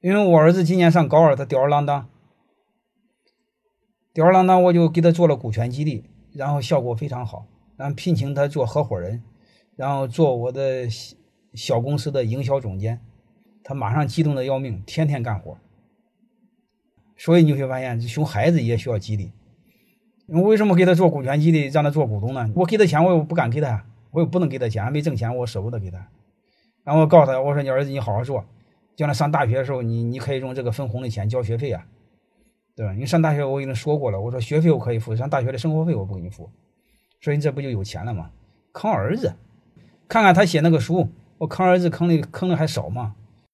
因为我儿子今年上高二，他吊儿郎当，吊儿郎当，我就给他做了股权激励，然后效果非常好，然后聘请他做合伙人，然后做我的小公司的营销总监，他马上激动的要命，天天干活。所以你会发现，熊孩子也需要激励。我为什么给他做股权激励，让他做股东呢？我给他钱，我又不敢给他，我又不能给他钱，没挣钱，我舍不得给他。然后我告诉他，我说你儿子，你好好做，将来上大学的时候，你你可以用这个分红的钱交学费啊，对吧？你上大学我已经说过了，我说学费我可以付，上大学的生活费我不给你付，所以你这不就有钱了吗？坑儿子，看看他写那个书，我坑儿子坑的坑的还少吗？